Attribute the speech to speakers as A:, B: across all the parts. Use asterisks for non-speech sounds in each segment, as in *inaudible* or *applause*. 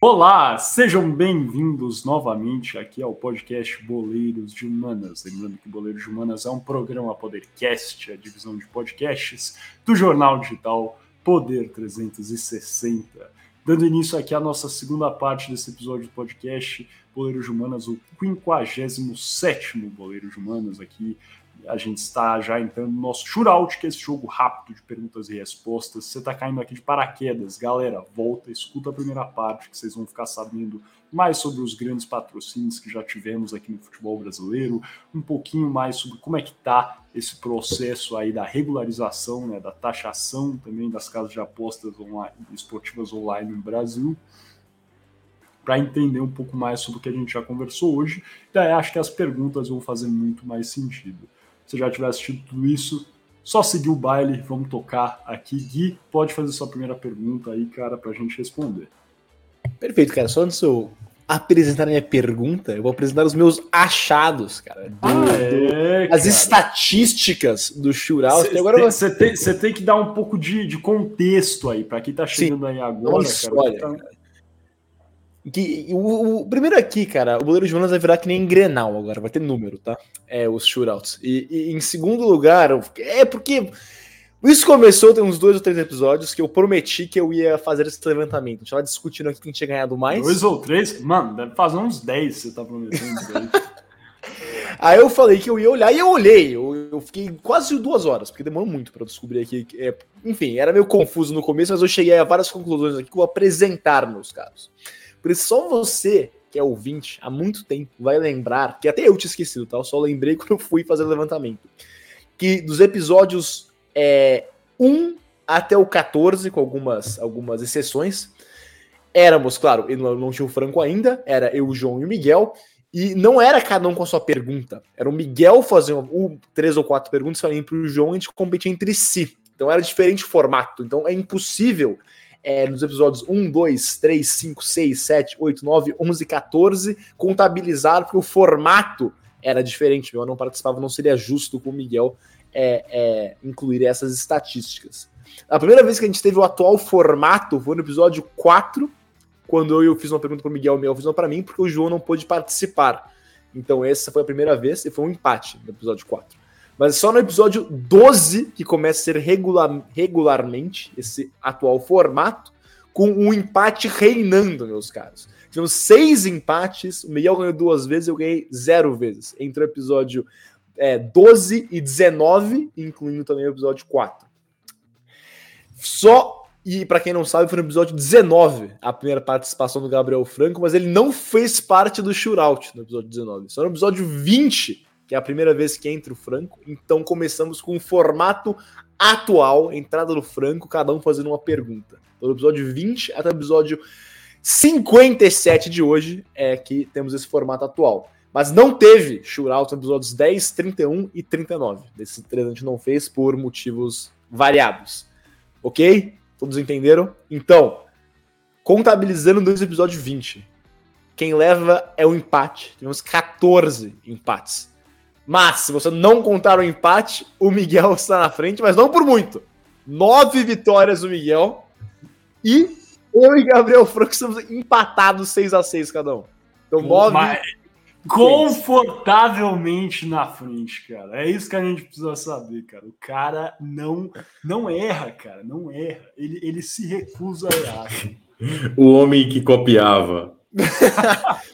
A: Olá, sejam bem-vindos novamente aqui ao podcast Boleiros de Humanas. Lembrando que Boleiros de Humanas é um programa Podercast, a divisão de podcasts do jornal digital Poder 360. Dando início aqui à nossa segunda parte desse episódio do podcast Boleiros de Humanas, o 57 Boleiros de Humanas aqui a gente está já entrando no nosso shootout, que é esse jogo rápido de perguntas e respostas. Você está caindo aqui de paraquedas, galera, volta, escuta a primeira parte, que vocês vão ficar sabendo mais sobre os grandes patrocínios que já tivemos aqui no futebol brasileiro, um pouquinho mais sobre como é que está esse processo aí da regularização, né, da taxação também das casas de apostas online, esportivas online no Brasil para entender um pouco mais sobre o que a gente já conversou hoje. Daí acho que as perguntas vão fazer muito mais sentido você já tiver assistido tudo isso, só seguir o baile, vamos tocar aqui. Gui, pode fazer sua primeira pergunta aí, cara, para a gente responder.
B: Perfeito, cara. Só antes de eu apresentar a minha pergunta, eu vou apresentar os meus achados, cara. Do,
A: ah, é,
B: do, as estatísticas do shootout.
A: Você tem, tem, que dar um pouco de, de contexto aí, para quem tá chegando Sim, aí agora,
B: história, cara. cara. Que, o, o, primeiro aqui, cara, o goleiro de Jonas vai virar que nem Grenal agora, vai ter número, tá? É, os shootouts. E, e, em segundo lugar, é porque isso começou tem uns dois ou três episódios que eu prometi que eu ia fazer esse levantamento. A gente tava discutindo aqui quem tinha ganhado mais.
A: Dois ou três? Mano, deve fazer uns dez você tá prometendo isso aí. *laughs*
B: Aí eu falei que eu ia olhar e eu olhei. Eu, eu fiquei quase duas horas, porque demorou muito para descobrir aqui. É, enfim, era meio confuso no começo, mas eu cheguei a várias conclusões aqui que eu vou apresentar, meus caros. Por isso, só você, que é ouvinte há muito tempo, vai lembrar, que até eu tinha esquecido, tá? Eu só lembrei *laughs* quando fui fazer o levantamento. Que dos episódios é, 1 até o 14, com algumas, algumas exceções, éramos, claro, eu não tinha o Franco ainda, era eu, o João e o Miguel, e não era cada um com a sua pergunta. Era o Miguel fazendo um, três ou quatro perguntas para o João e a gente competia entre si. Então era diferente o formato. Então é impossível é, nos episódios 1, 2, 3, 5, 6, 7, 8, 9, 11, 14, contabilizar, porque o formato era diferente. Eu não participava, não seria justo com o Miguel é, é, incluir essas estatísticas. A primeira vez que a gente teve o atual formato foi no episódio 4, quando eu fiz uma pergunta para o Miguel, o Miguel fez uma para mim, porque o João não pôde participar. Então, essa foi a primeira vez e foi um empate no episódio 4. Mas só no episódio 12 que começa a ser regular, regularmente esse atual formato, com um empate reinando, meus caros. Tivemos seis empates, o Miguel ganhou duas vezes, eu ganhei zero vezes. Entre o episódio é, 12 e 19, incluindo também o episódio 4. Só, e para quem não sabe, foi no episódio 19 a primeira participação do Gabriel Franco, mas ele não fez parte do shootout no episódio 19. Só no episódio 20 que é a primeira vez que entra o Franco. Então começamos com o formato atual, entrada do Franco, cada um fazendo uma pergunta. Do episódio 20 até o episódio 57 de hoje é que temos esse formato atual. Mas não teve shootout nos episódios 10, 31 e 39. Desses três a gente não fez por motivos variados. Ok? Todos entenderam? Então, contabilizando dois episódios 20. Quem leva é o empate. Tivemos 14 empates. Mas, se você não contar o empate, o Miguel está na frente, mas não por muito. Nove vitórias do Miguel. E eu e Gabriel Franco estamos empatados 6 a 6 cada um.
A: Então, nove. Mas... Confortavelmente na frente, cara. É isso que a gente precisa saber, cara. O cara não não erra, cara. Não erra. Ele, ele se recusa a errar.
C: o homem que copiava.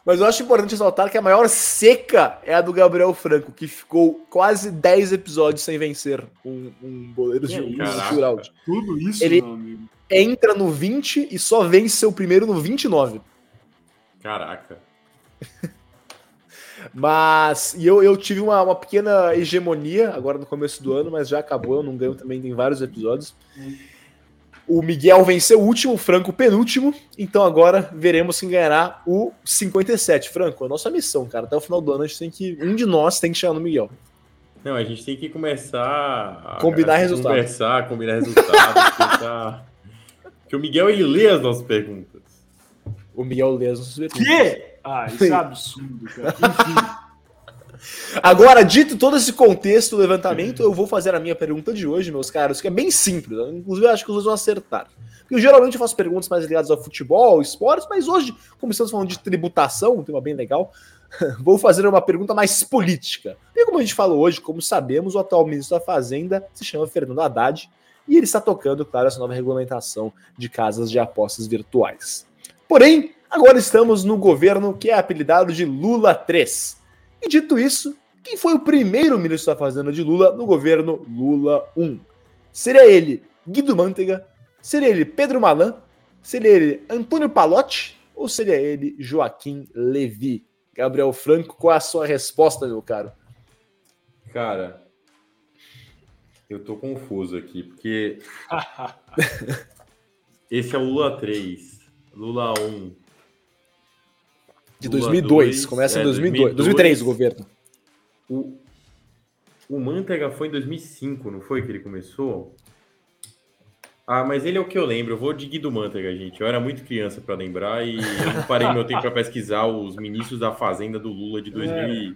B: Mas eu acho importante ressaltar que a maior seca é a do Gabriel Franco, que ficou quase 10 episódios sem vencer um, um goleiro de um
A: Tudo isso,
B: Ele entra no 20 e só vence seu primeiro no 29.
C: Caraca. *laughs*
B: Mas e eu, eu tive uma, uma pequena hegemonia agora no começo do ano, mas já acabou, eu não ganho também em vários episódios. Hum. O Miguel venceu o último, o Franco o penúltimo. Então agora veremos quem ganhará o 57. Franco, é a nossa missão, cara. Até o final do ano a gente tem que. Um de nós tem que chegar no Miguel.
C: Não, a gente tem que começar
B: a combinar resultados.
C: Conversar, combinar resultados. *laughs* tentar... Porque o Miguel ele lê as nossas perguntas.
B: O Miguel lê as nossas perguntas.
A: Que? Ah, isso é absurdo, cara. Enfim. *laughs*
B: Agora, dito todo esse contexto do levantamento, eu vou fazer a minha pergunta de hoje, meus caros, que é bem simples. Inclusive, eu acho que vocês vão acertar. Porque eu geralmente faço perguntas mais ligadas ao futebol, esportes, mas hoje, como estamos falando de tributação, um tema bem legal, *laughs* vou fazer uma pergunta mais política. E como a gente falou hoje, como sabemos, o atual ministro da Fazenda se chama Fernando Haddad e ele está tocando, claro, essa nova regulamentação de casas de apostas virtuais. Porém, agora estamos no governo que é apelidado de Lula 3. E dito isso, quem foi o primeiro ministro da Fazenda de Lula no governo Lula 1? Seria ele Guido Mantega? Seria ele Pedro Malan? Seria ele Antônio Palotti? Ou seria ele Joaquim Levi? Gabriel Franco, qual é a sua resposta, meu caro?
C: Cara, eu tô confuso aqui, porque *laughs* esse é o Lula 3, Lula 1.
B: De 2002, 2, começa é, em 2002, 2003 o governo.
C: O, o Manteiga foi em 2005, não foi que ele começou? Ah, mas ele é o que eu lembro. Eu vou de Guido Manteiga, gente. Eu era muito criança para lembrar e eu parei meu tempo para pesquisar os ministros da Fazenda do Lula de 2000, é.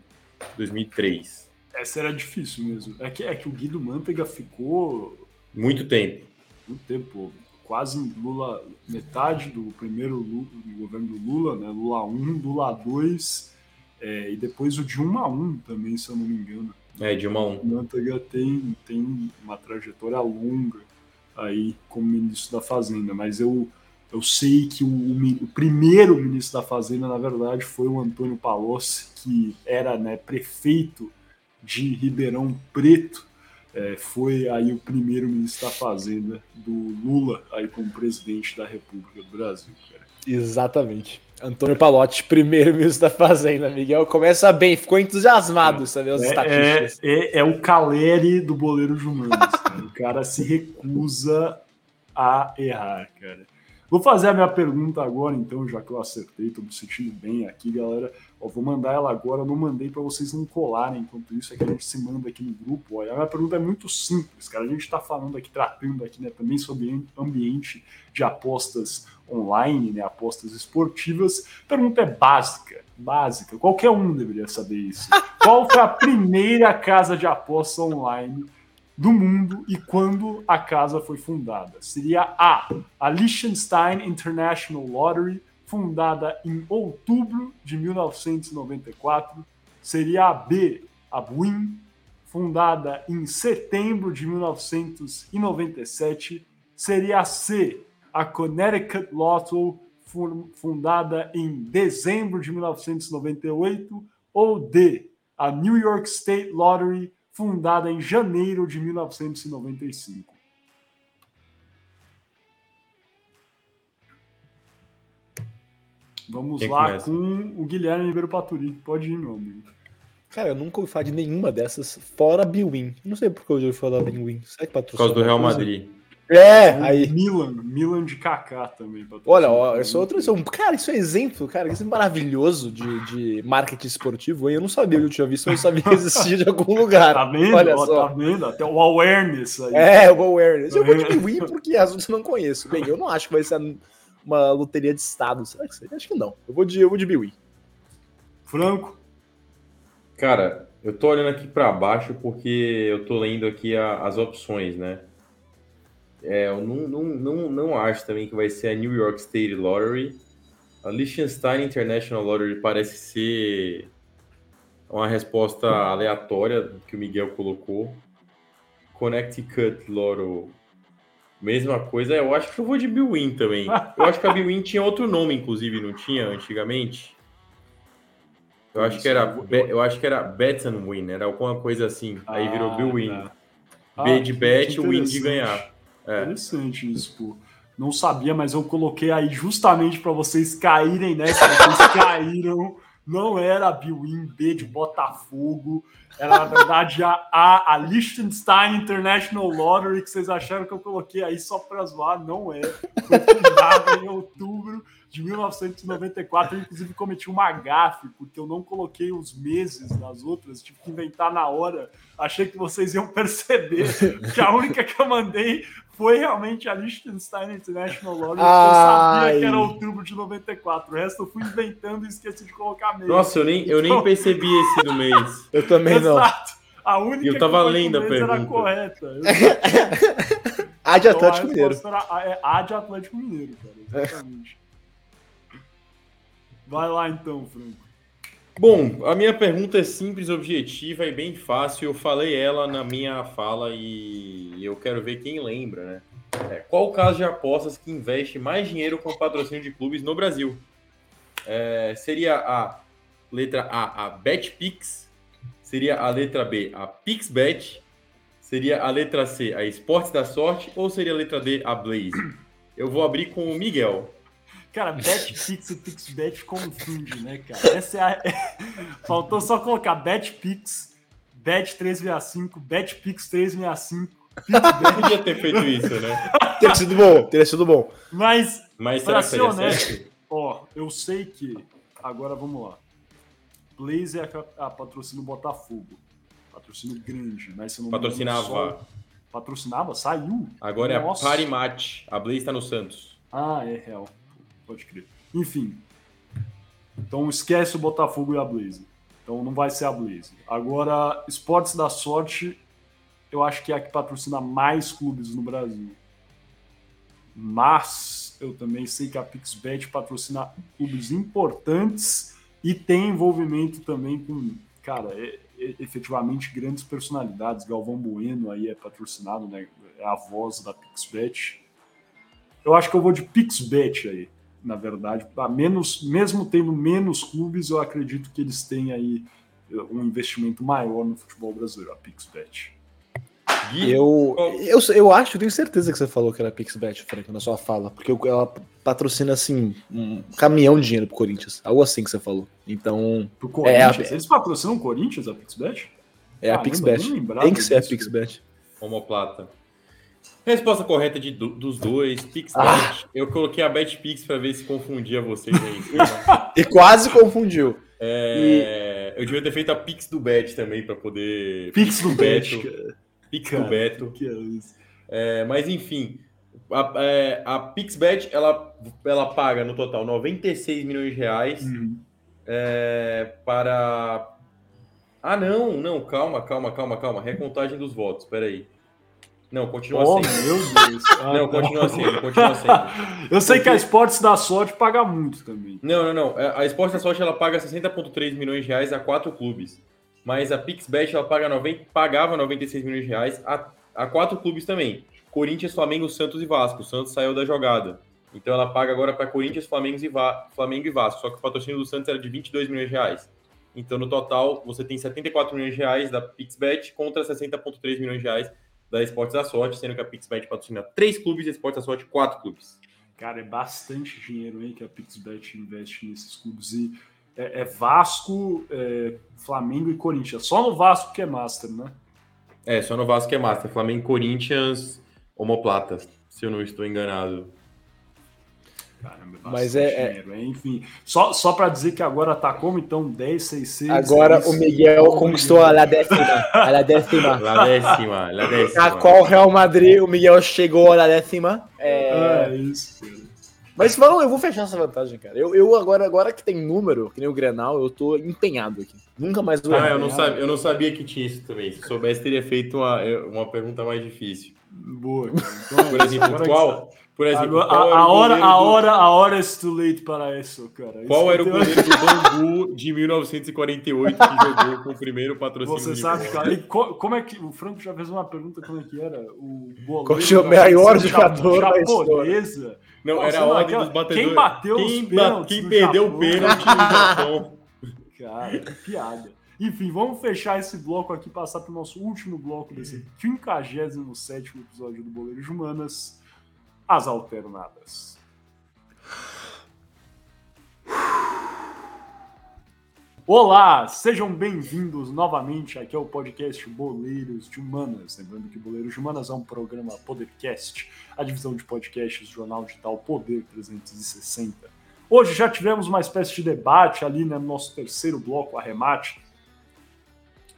C: 2003.
A: Essa era difícil mesmo. É que, é que o Guido Manteiga ficou.
C: Muito tempo.
A: Muito tempo. Quase Lula, metade do primeiro Lula, do governo do Lula, né? Lula 1, Lula 2, é, e depois o de 1 a 1 também, se eu não me engano.
C: É, de 1 a 1.
A: O Manteiga tem, tem uma trajetória longa aí como ministro da Fazenda, mas eu, eu sei que o, o, primeiro ministro da Fazenda, na verdade, foi o Antônio Palocci, que era né, prefeito de Ribeirão Preto, é, foi aí o primeiro ministro da Fazenda do Lula aí como presidente da República do Brasil. Cara.
B: Exatamente. Antônio Palotti, primeiro ministro da Fazenda, Miguel. Começa bem, ficou entusiasmado, é, sabe as
A: é,
B: estatísticas.
A: É, é, o Caleri do boleiro Jumanes. *laughs* o cara se recusa a errar, cara. Vou fazer a minha pergunta agora, então, já que eu acertei, tô me sentindo bem aqui, galera. Ó, vou mandar ela agora, não mandei para vocês não colarem enquanto isso, é que a gente se manda aqui no grupo. Ó. a minha pergunta é muito simples, cara. A gente está falando aqui, tratando aqui né, também sobre ambiente de apostas online, né, apostas esportivas. A pergunta é básica, básica. Qualquer um deveria saber isso. *laughs* Qual foi a primeira casa de aposta online do mundo e quando a casa foi fundada. Seria A, a Liechtenstein International Lottery, fundada em outubro de 1994. Seria a B, a Buin, fundada em setembro de 1997. Seria a C, a Connecticut Lotto, fundada em dezembro de 1998. Ou D, a New York State Lottery, fundada em janeiro de 1995. Vamos Quem lá começa? com o Guilherme Ribeiro Paturi. Pode ir, meu amigo.
B: Cara, eu nunca ouvi falar de nenhuma dessas, fora a Biwin. Não sei por que eu ouvi falar da Biwin.
C: Será que patrocina? Por causa do Real Madrid.
B: É, aí.
A: Milan, Milan de Kaká também.
B: Olha, ó, isso é outro, isso é um, cara, isso é exemplo, cara, isso é maravilhoso de, de marketing esportivo. Eu não sabia que eu tinha visto, eu sabia que existia de algum *laughs* lugar.
A: Tá vendo? Olha ó, só. Tá vendo? Até o awareness aí.
B: É, o awareness. Eu vou de *laughs* Wii porque as outras eu não conheço. Bem, eu não acho que vai ser uma loteria de estado. Será que seria? Acho que não. Eu vou de, eu vou de Biwi.
A: Franco?
C: Cara, eu tô olhando aqui para baixo porque eu tô lendo aqui a, as opções, né? É, eu não, não, não, não acho também que vai ser a New York State Lottery. A Liechtenstein International Lottery parece ser uma resposta aleatória que o Miguel colocou. Connecticut Lotto, mesma coisa. Eu acho que eu vou de Bill também. Eu acho que a Bill tinha outro nome, inclusive, não tinha antigamente? Eu acho que era, eu acho que era Bet and Win, era alguma coisa assim. Aí virou Bill Win. Tá. B ah, de bet, win de ganhar.
A: É. Interessante isso, pô. Não sabia, mas eu coloquei aí justamente para vocês caírem nessa. Vocês caíram. Não era a Biwin B de Botafogo, era na verdade a, a, a Liechtenstein International Lottery que vocês acharam que eu coloquei aí só para zoar. Não é. Foi fundada em outubro de 1994. Eu, inclusive, cometi uma gafe, porque eu não coloquei os meses das outras, tive que inventar na hora. Achei que vocês iam perceber *laughs* que a única que eu mandei foi realmente a Liechtenstein International Lottery, eu sabia que era outubro de 94. O resto eu fui inventando e esqueci de colocar mês.
C: Nossa, eu nem, eu nem então, percebi esse do mês. *laughs*
B: Eu também Exato.
A: não. A única
C: eu tava lendo a pergunta. *laughs* era
A: correta.
B: A de Atlético então, Mineiro.
A: A, é a de Atlético Mineiro, cara. Exatamente. Vai lá então, Franco.
C: Bom, a minha pergunta é simples, objetiva e bem fácil. Eu falei ela na minha fala e eu quero ver quem lembra, né? É, qual o caso de apostas que investe mais dinheiro com patrocínio de clubes no Brasil? É, seria a letra A, a BetPix? Seria a letra B, a PixBet? Seria a letra C, a Esportes da Sorte? Ou seria a letra D, a Blaze? Eu vou abrir com o Miguel.
A: Cara, BetPix *laughs* e PixBet confunde, né, cara? Essa é a... *laughs* Faltou só colocar BetPix, Bet365, BetPix 365.
C: PixBet. Podia ter feito isso, né?
B: Teria sido bom, teria sido bom.
A: Mas,
C: Mas pra ser honesto,
A: ó, eu sei que. Agora vamos lá. Blaze é a, a patrocínio Botafogo. Patrocínio grande, mas você não
C: Patrocinava. Só...
A: Patrocinava? Saiu?
C: Agora Nossa. é a Parimat. A Blaze tá no Santos.
A: Ah, é real pode crer. Enfim. Então esquece o Botafogo e a Blaze. Então não vai ser a Blaze. Agora, Esportes da Sorte, eu acho que é a que patrocina mais clubes no Brasil. Mas eu também sei que a Pixbet patrocina clubes importantes e tem envolvimento também com, cara, é, é, efetivamente grandes personalidades. Galvão Bueno aí é patrocinado, né? É a voz da Pixbet. Eu acho que eu vou de Pixbet aí na verdade. A menos, mesmo tendo menos clubes, eu acredito que eles têm aí eh, um investimento maior no futebol brasileiro, a Pixbet.
B: Eu, eu, eu acho, eu tenho certeza que você falou que era a Pixbet, Frank, na sua fala, porque ela patrocina assim um caminhão de dinheiro pro Corinthians, algo assim que você falou. Então,
A: pro Corinthians, é a, eles patrocinam o Corinthians a Pixbet?
B: É a Pixbet. Tem que ser a Pixbet.
C: Homoplata. Resposta correta de, dos dois, PixBet. Ah. Eu coloquei a BetPix para ver se confundia vocês aí. *laughs*
B: e quase confundiu.
C: É, e... Eu devia ter feito a Pix do Bet também para poder.
A: Pix do Beto.
C: Pix do Beto. Que é isso? É, mas enfim, a, é, a PixBet ela, ela paga no total 96 milhões de reais uhum. é, para. Ah, não, não, calma, calma, calma, calma. Recontagem dos votos, peraí. Não, continua oh, sendo. Meu Deus. *laughs* Ah, não, tá. continua sendo, continua sendo. *laughs*
A: Eu sei Porque... que a Esportes da Sorte paga muito também.
C: Não, não, não. A Esportes da Sorte ela paga 60,3 milhões de reais a quatro clubes. Mas a PixBet ela paga 90, pagava 96 milhões de reais a, a quatro clubes também. Corinthians, Flamengo, Santos e Vasco. O Santos saiu da jogada. Então ela paga agora para Corinthians, Flamengo e, Va... Flamengo e Vasco. Só que o patrocínio do Santos era de 22 milhões de reais. Então, no total, você tem 74 milhões de reais da PixBet contra 60,3 milhões de reais da Esportes da Sorte, sendo que a PixBet patrocina três clubes e a Esportes da Sorte quatro clubes.
A: Cara, é bastante dinheiro hein, que a PixBet investe nesses clubes. E é, é Vasco, é, Flamengo e Corinthians. Só no Vasco que é Master, né?
C: É, só no Vasco que é Master. Flamengo, Corinthians, Homoplata, se eu não estou enganado.
A: Caramba, Mas é, é, dinheiro, é, Enfim, só, só para dizer que agora tá como então 10, 6, 6.
B: Agora 6, o Miguel 6, conquistou a la décima. A la décima. *laughs*
C: La décima, la *laughs* décima.
B: A qual Real Madrid o Miguel chegou a la décima. É, é isso. Mas vamos, eu vou fechar essa vantagem, cara. Eu, eu agora, agora que tem número, que nem o Grenal, eu tô empenhado aqui. Nunca mais
C: vou. Ah, eu não, sabia, eu não sabia que tinha isso também. Se soubesse, teria feito uma, uma pergunta mais difícil.
A: Boa. Então,
C: Por exemplo, qual, por exemplo,
A: Agora, a, a hora, a hora, a hora é too late para isso, cara.
C: Qual isso era o goleiro do Bangu de 1948 que jogou com o primeiro patrocínio?
A: Você sabe, cara. E como é que o Franco já fez uma pergunta como é que era o
B: goleiro? Qual o maior jogador
A: japonesa?
C: Não, era a ordem dos batedores.
A: Quem bateu
C: quem,
A: os pênaltis
C: Quem perdeu o pênalti no Japão?
A: Cara, que piada. Enfim, vamos fechar esse bloco aqui, passar para o nosso último bloco desse *clears throat* 57 episódio do Boleiro de Humanas as alternadas. Olá, sejam bem-vindos novamente aqui ao podcast Boleiros de Humanas. Lembrando que Boleiros de Humanas é um programa Podercast, a divisão de podcasts do jornal digital Poder 360. Hoje já tivemos uma espécie de debate ali né, no nosso terceiro bloco, arremate,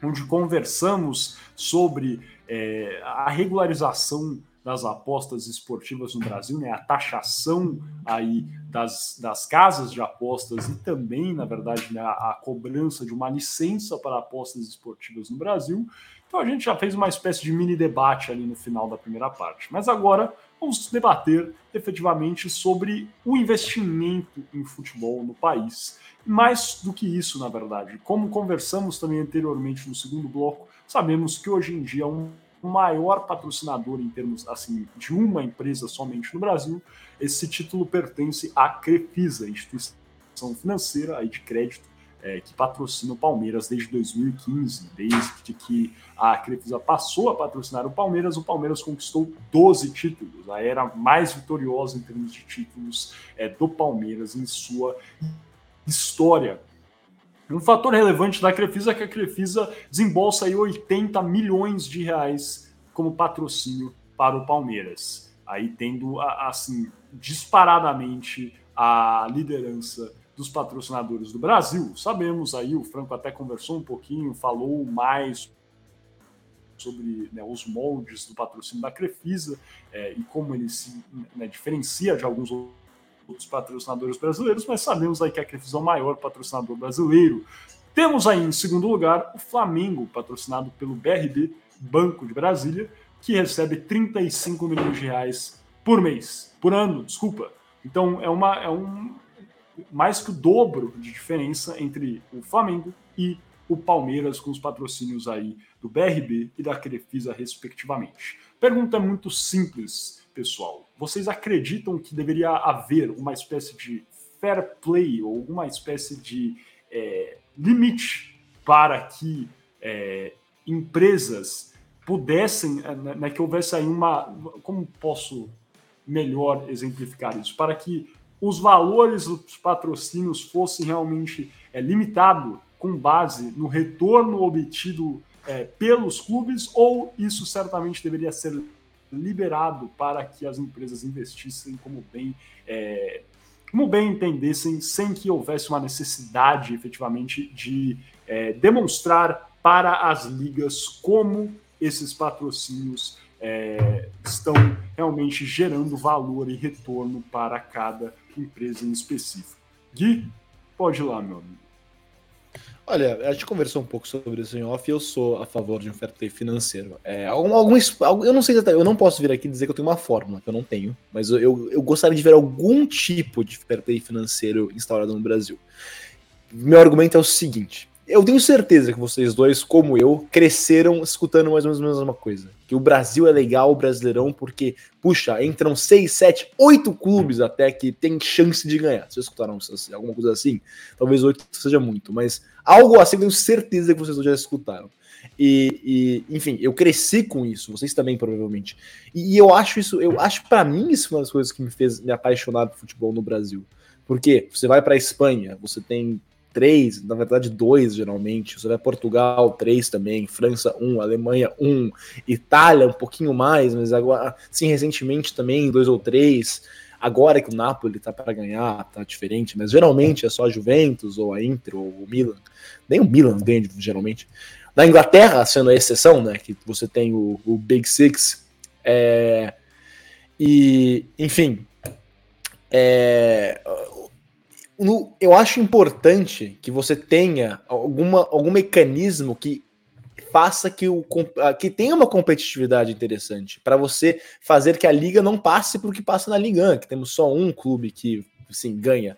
A: onde conversamos sobre é, a regularização das apostas esportivas no Brasil, né? A taxação aí das, das casas de apostas e também, na verdade, né, a, a cobrança de uma licença para apostas esportivas no Brasil. Então a gente já fez uma espécie de mini debate ali no final da primeira parte. Mas agora vamos debater efetivamente sobre o investimento em futebol no país. Mais do que isso, na verdade, como conversamos também anteriormente no segundo bloco, sabemos que hoje em dia um maior patrocinador em termos assim de uma empresa somente no Brasil, esse título pertence à Crefisa, instituição financeira aí de crédito é, que patrocina o Palmeiras desde 2015. Desde que a Crefisa passou a patrocinar o Palmeiras, o Palmeiras conquistou 12 títulos, a era mais vitoriosa em termos de títulos é, do Palmeiras em sua história. Um fator relevante da Crefisa é que a Crefisa desembolsa aí 80 milhões de reais como patrocínio para o Palmeiras. Aí tendo, assim, disparadamente a liderança dos patrocinadores do Brasil. Sabemos aí, o Franco até conversou um pouquinho, falou mais sobre né, os moldes do patrocínio da Crefisa é, e como ele se né, diferencia de alguns outros patrocinadores brasileiros, mas sabemos aí que a Crefisa é o maior patrocinador brasileiro. Temos aí em segundo lugar o Flamengo, patrocinado pelo BRB, Banco de Brasília, que recebe 35 milhões de reais por mês, por ano, desculpa. Então é, uma, é um, mais que o dobro de diferença entre o Flamengo e o Palmeiras, com os patrocínios aí do BRB e da Crefisa, respectivamente. Pergunta muito simples, pessoal. Vocês acreditam que deveria haver uma espécie de fair play ou uma espécie de é, limite para que é, empresas pudessem, é, né, né, que houvesse aí uma. Como posso melhor exemplificar isso? Para que os valores dos patrocínios fossem realmente é, limitados com base no retorno obtido é, pelos clubes, ou isso certamente deveria ser liberado para que as empresas investissem como bem, é, como bem entendessem, sem que houvesse uma necessidade efetivamente de é, demonstrar para as ligas como esses patrocínios é, estão realmente gerando valor e retorno para cada empresa em específico. Gui, pode ir lá, meu amigo.
B: Olha, a gente conversou um pouco sobre isso em off e eu sou a favor de um fair play financeiro. É, algum, algum, eu não sei eu não posso vir aqui dizer que eu tenho uma fórmula, que eu não tenho, mas eu, eu gostaria de ver algum tipo de fair play financeiro instaurado no Brasil. Meu argumento é o seguinte: eu tenho certeza que vocês dois, como eu, cresceram escutando mais ou menos a mesma coisa. Que o Brasil é legal, o Brasileirão, porque, puxa, entram seis, sete, oito clubes até que tem chance de ganhar. Vocês escutaram alguma coisa assim? Talvez oito seja muito, mas algo assim eu tenho certeza que vocês dois já escutaram. E, e, enfim, eu cresci com isso, vocês também provavelmente. E, e eu acho isso, eu acho para mim isso uma das coisas que me fez me apaixonar por futebol no Brasil. Porque você vai para a Espanha, você tem três, na verdade dois geralmente. Você vai Portugal, três também, França, um, Alemanha, um, Itália, um pouquinho mais, mas agora, sim, recentemente também, dois ou três. Agora que o Napoli tá para ganhar, tá diferente, mas geralmente é só a Juventus ou a Inter ou o Milan. Nem o Milan ganha geralmente. Na Inglaterra, sendo a exceção, né, que você tem o, o Big Six, é, e, enfim, é, no, eu acho importante que você tenha alguma, algum mecanismo que faça que, o, que tenha uma competitividade interessante, para você fazer que a liga não passe por que passa na Liga, que temos só um clube que assim, ganha.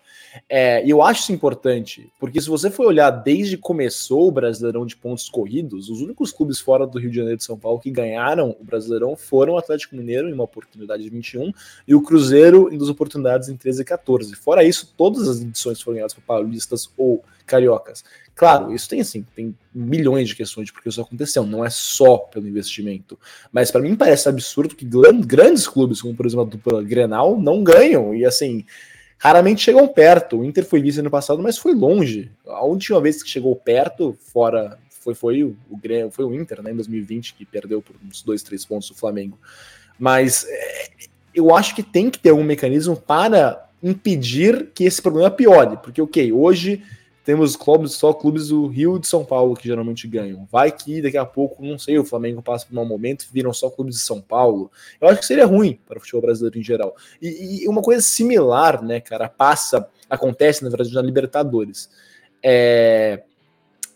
B: É, e eu acho isso importante, porque se você for olhar desde que começou o Brasileirão de pontos corridos, os únicos clubes fora do Rio de Janeiro e São Paulo que ganharam o Brasileirão foram o Atlético Mineiro em uma oportunidade de 21 e o Cruzeiro em duas oportunidades em 13 e 14. Fora isso, todas as edições foram ganhadas por paulistas ou cariocas. Claro, isso tem assim, tem milhões de questões de porque isso aconteceu, não é só pelo investimento. Mas para mim parece absurdo que grandes clubes, como por exemplo a dupla Grenal, não ganham. E assim, raramente chegam perto. O Inter foi vice ano passado, mas foi longe. A última vez que chegou perto, fora, foi, foi, o, o, foi o Inter, né, em 2020, que perdeu por uns dois, três pontos do Flamengo. Mas é, eu acho que tem que ter um mecanismo para impedir que esse problema piore. Porque, ok, hoje temos clubes, só clubes do Rio e de São Paulo que geralmente ganham. Vai que daqui a pouco, não sei, o Flamengo passa por um momento e viram só clubes de São Paulo. Eu acho que seria ruim para o futebol brasileiro em geral. E, e uma coisa similar, né, cara, passa, acontece na verdade na Libertadores. É,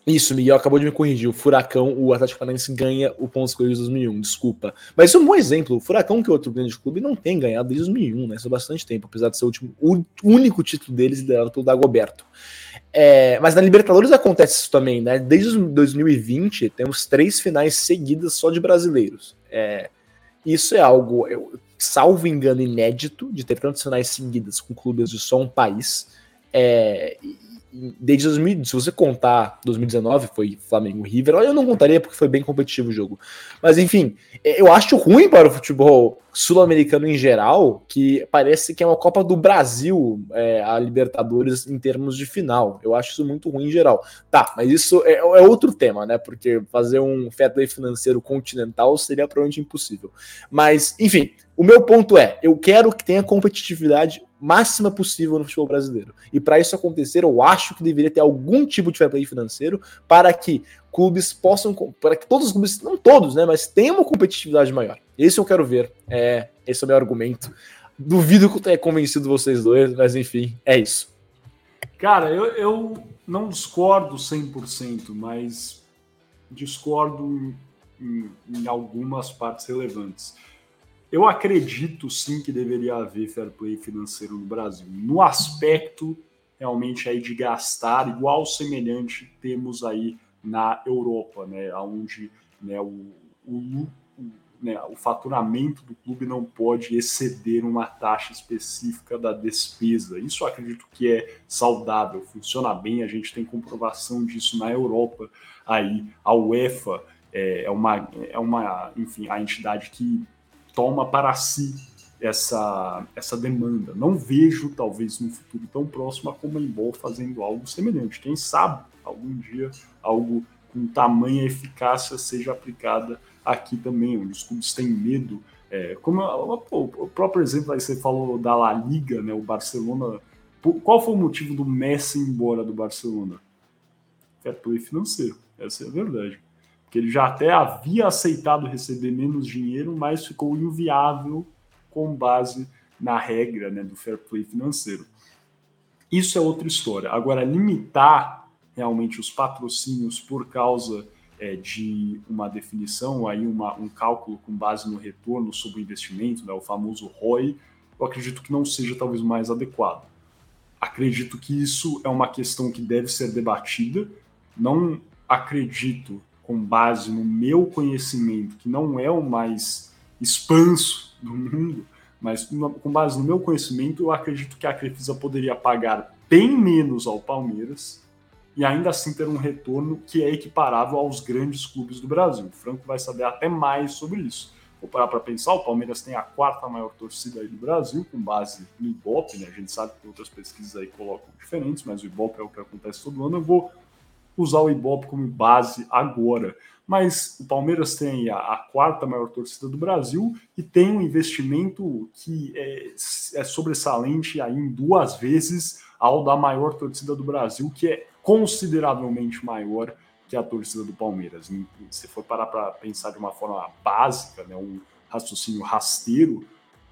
B: Isso, Miguel acabou de me corrigir. O Furacão, o Atlético Paranaense ganha o Pontos Corridos 2001, desculpa. Mas isso é um bom exemplo. O Furacão, que é outro grande clube, não tem ganhado desde 2001, né? Isso há bastante tempo, apesar de ser o, último, o único título deles liderado pelo Dagoberto. É, mas na Libertadores acontece isso também, né? Desde 2020 temos três finais seguidas só de brasileiros. É, isso é algo, eu, salvo engano, inédito de ter tantos finais seguidas com clubes de só um país. É, desde 2000, se você contar 2019, foi Flamengo River, eu não contaria porque foi bem competitivo o jogo. Mas enfim, é, eu acho ruim para o futebol sul-americano em geral, que parece que é uma Copa do Brasil, é, a Libertadores em termos de final. Eu acho isso muito ruim em geral. Tá, mas isso é, é outro tema, né? Porque fazer um fair play financeiro continental seria provavelmente impossível. Mas, enfim, o meu ponto é, eu quero que tenha competitividade máxima possível no futebol brasileiro. E para isso acontecer, eu acho que deveria ter algum tipo de fair play financeiro para que clubes possam, para que todos os clubes, não todos, né, mas tenham uma competitividade maior. Esse eu quero ver. É, esse é o meu argumento. Duvido que eu tenha convencido vocês dois, mas enfim, é isso.
A: Cara, eu, eu não discordo 100%, mas discordo em, em, em algumas partes relevantes. Eu acredito sim que deveria haver fair play financeiro no Brasil. No aspecto realmente aí de gastar, igual semelhante temos aí na Europa, né, onde né, o, o, né, o faturamento do clube não pode exceder uma taxa específica da despesa. Isso acredito que é saudável, funciona bem, a gente tem comprovação disso na Europa. Aí a UEFA é, é uma, é uma, enfim, a entidade que toma para si essa, essa demanda. Não vejo, talvez, no futuro tão próximo, a Comembol fazendo algo semelhante. Quem sabe, algum dia, algo com tamanha eficácia seja aplicada aqui também, onde os clubes têm medo. É, como pô, o próprio exemplo aí você falou da La Liga, né, o Barcelona. Qual foi o motivo do Messi embora do Barcelona? Fair play financeiro, essa é a verdade que ele já até havia aceitado receber menos dinheiro, mas ficou inviável com base na regra né, do fair play financeiro. Isso é outra história. Agora, limitar realmente os patrocínios por causa é, de uma definição, aí uma, um cálculo com base no retorno sobre o investimento, né, o famoso ROI, eu acredito que não seja talvez mais adequado. Acredito que isso é uma questão que deve ser debatida. Não acredito com base no meu conhecimento, que não é o mais expanso do mundo, mas com base no meu conhecimento, eu acredito que a Crefisa poderia pagar bem menos ao Palmeiras e ainda assim ter um retorno que é equiparável aos grandes clubes do Brasil. O Franco vai saber até mais sobre isso. Vou parar para pensar, o Palmeiras tem a quarta maior torcida aí do Brasil, com base no Ibope, né? A gente sabe que outras pesquisas aí colocam diferentes, mas o Ibope é o que acontece todo ano. Eu vou usar o Ibope como base agora. Mas o Palmeiras tem a, a, quarta maior torcida do Brasil e tem um investimento que é, é sobressalente aí em duas vezes ao da maior torcida do Brasil, que é consideravelmente maior que a torcida do Palmeiras. Se for parar para pensar de uma forma básica, né, um raciocínio rasteiro,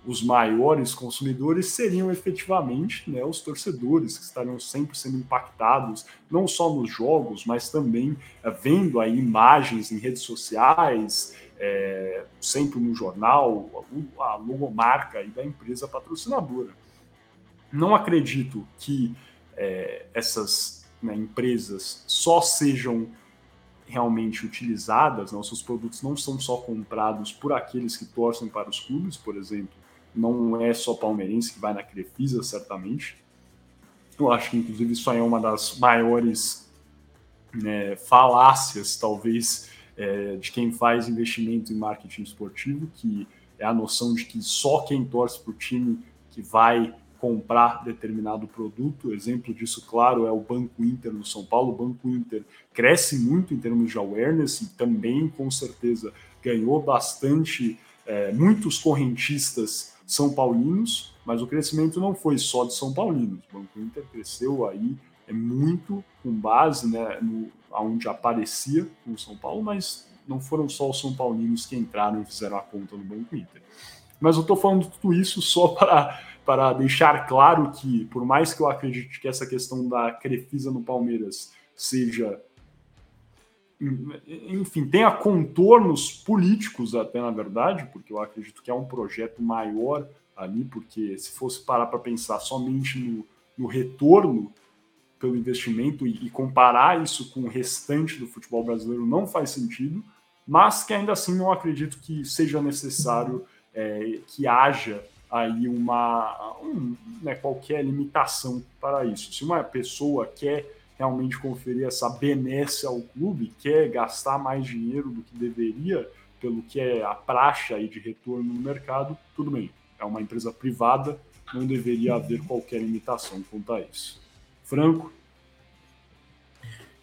A: os maiores consumidores seriam efetivamente né, os torcedores, que estariam sempre sendo impactados, não só nos jogos, mas também é, vendo aí imagens em redes sociais, é, sempre no jornal, a logomarca aí da empresa patrocinadora. Não acredito que é, essas né, empresas só sejam realmente utilizadas, nossos produtos não são só comprados por aqueles que torcem para os clubes, por exemplo, não é só palmeirense que vai na Crefisa, certamente. Eu acho que, inclusive, isso aí é uma das maiores né, falácias, talvez, é, de quem faz investimento em marketing esportivo, que é a noção de que só quem torce para o time que vai comprar determinado produto. Exemplo disso, claro, é o Banco Inter no São Paulo. O Banco Inter cresce muito em termos de awareness e também, com certeza, ganhou bastante, é, muitos correntistas são Paulinos, mas o crescimento não foi só de São Paulinos. O Banco Inter cresceu aí é muito com base né, no onde aparecia o São Paulo, mas não foram só os São Paulinos que entraram e fizeram a conta no Banco Inter. Mas eu estou falando tudo isso só *laughs* para, para deixar claro que, por mais que eu acredite que essa questão da Crefisa no Palmeiras seja enfim, tenha contornos políticos até, na verdade, porque eu acredito que é um projeto maior ali, porque se fosse parar para pensar somente no, no, retorno pelo investimento e, e, comparar isso com o restante do futebol brasileiro não faz sentido, mas que ainda assim não acredito que seja necessário é, que haja aí uma um, né, qualquer limitação para isso. Se uma pessoa quer realmente conferir essa benesse ao clube, quer gastar mais dinheiro do que deveria, pelo que é a praxe aí de retorno no mercado, tudo bem. É uma empresa privada, não deveria haver qualquer limitação quanto a isso. Franco?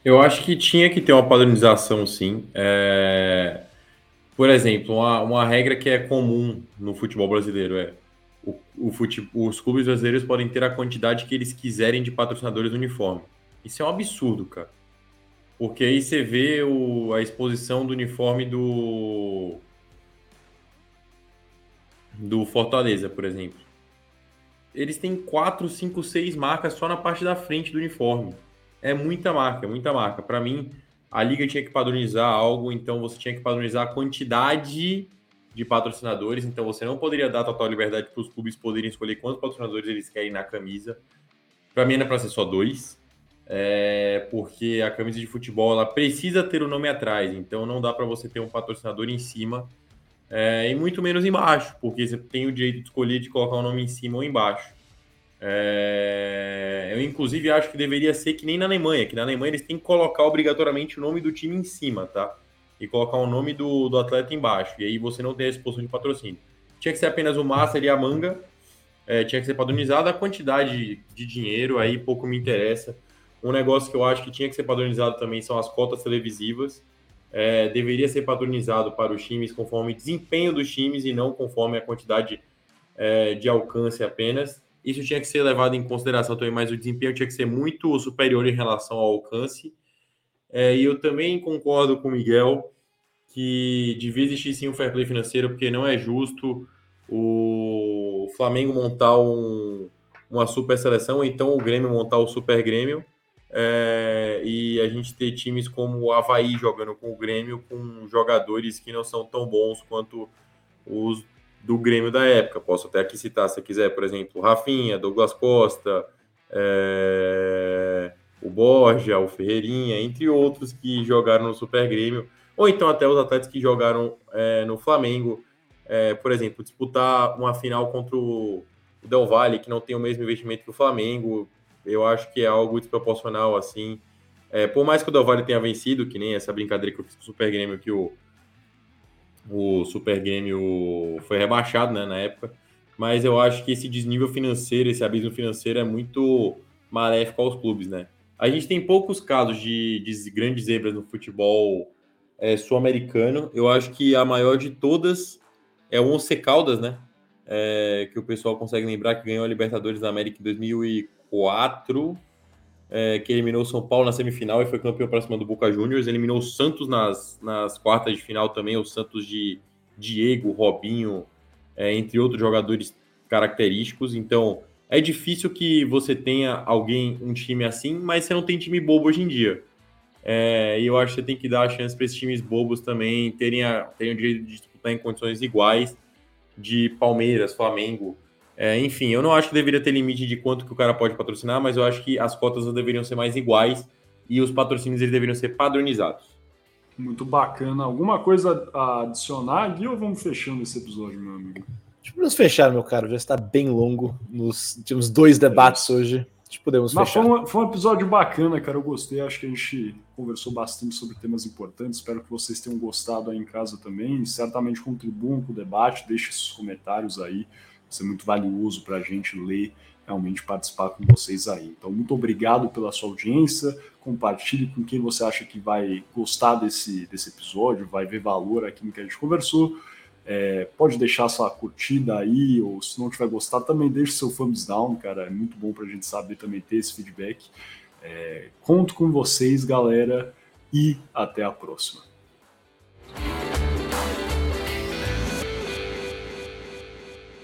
C: Eu acho que tinha que ter uma padronização, sim. É... Por exemplo, uma, uma regra que é comum no futebol brasileiro é o, o fute... os clubes brasileiros podem ter a quantidade que eles quiserem de patrocinadores no uniforme. Isso é um absurdo, cara. Porque aí você vê o, a exposição do uniforme do. do Fortaleza, por exemplo. Eles têm 4, 5, 6 marcas só na parte da frente do uniforme. É muita marca, muita marca. Para mim, a liga tinha que padronizar algo, então você tinha que padronizar a quantidade de patrocinadores, então você não poderia dar total liberdade para os clubes poderem escolher quantos patrocinadores eles querem na camisa. Para mim era para ser só dois é, porque a camisa de futebol ela precisa ter o nome atrás, então não dá para você ter um patrocinador em cima é, e muito menos embaixo, porque você tem o direito de escolher de colocar o nome em cima ou embaixo. É, eu, inclusive, acho que deveria ser que nem na Alemanha, que na Alemanha eles têm que colocar obrigatoriamente o nome do time em cima, tá? E colocar o nome do, do atleta embaixo, e aí você não tem a exposição de patrocínio. Tinha que ser apenas o master e a manga, é, tinha que ser padronizado a quantidade de dinheiro, aí pouco me interessa. Um negócio que eu acho que tinha que ser padronizado também são as cotas televisivas. É, deveria ser padronizado para os times conforme desempenho dos times e não conforme a quantidade é, de alcance apenas. Isso tinha que ser levado em consideração também, mas o desempenho tinha que ser muito superior em relação ao alcance. É, e eu também concordo com o Miguel que devia existir sim um fair play financeiro, porque não é justo o Flamengo montar um, uma super seleção, ou então o Grêmio montar o super Grêmio, é, e a gente ter times como o Havaí jogando com o Grêmio, com jogadores que não são tão bons quanto os do Grêmio da época. Posso até aqui citar, se quiser, por exemplo, Rafinha, Douglas Costa, é, o Borja, o Ferreirinha, entre outros que jogaram no Super Grêmio, ou então até os atletas que jogaram é, no Flamengo. É, por exemplo, disputar uma final contra o Del Valle, que não tem o mesmo investimento que o Flamengo, eu acho que é algo desproporcional, assim. É, por mais que o Del Valle tenha vencido, que nem essa brincadeira que eu fiz com o Super Grêmio, que o, o Super Grêmio foi rebaixado né, na época, mas eu acho que esse desnível financeiro, esse abismo financeiro é muito maléfico aos clubes, né? A gente tem poucos casos de, de grandes zebras no futebol é, sul-americano. Eu acho que a maior de todas é o Once Caldas, né? É, que o pessoal consegue lembrar que ganhou a Libertadores da América em 2004 4, é, que eliminou São Paulo na semifinal e foi campeão para cima do Boca Juniors. Eliminou o Santos nas, nas quartas de final também, o Santos de Diego, Robinho, é, entre outros jogadores característicos. Então, é difícil que você tenha alguém, um time assim, mas você não tem time bobo hoje em dia. É, e eu acho que você tem que dar a chance para esses times bobos também terem, a, terem o direito de disputar em condições iguais de Palmeiras, Flamengo, é, enfim, eu não acho que deveria ter limite de quanto que o cara pode patrocinar, mas eu acho que as cotas deveriam ser mais iguais e os patrocínios eles deveriam ser padronizados.
A: Muito bacana. Alguma coisa a adicionar, Gui, ou vamos fechando esse episódio, meu amigo?
B: Podemos fechar, meu caro. Já está bem longo. Nos, tivemos dois debates é hoje. Podemos Mas
A: fechar. Foi um, foi um episódio bacana, cara. Eu gostei. Acho que a gente conversou bastante sobre temas importantes. Espero que vocês tenham gostado aí em casa também. Certamente contribuam com o debate. Deixe esses comentários aí ser muito valioso para a gente ler, realmente participar com vocês aí. Então, muito obrigado pela sua audiência. Compartilhe com quem você acha que vai gostar desse, desse episódio, vai ver valor aqui no que a gente conversou. É, pode deixar sua curtida aí, ou se não tiver gostado, também deixe seu thumbs down, cara. É muito bom para a gente saber também ter esse feedback. É, conto com vocês, galera, e até a próxima.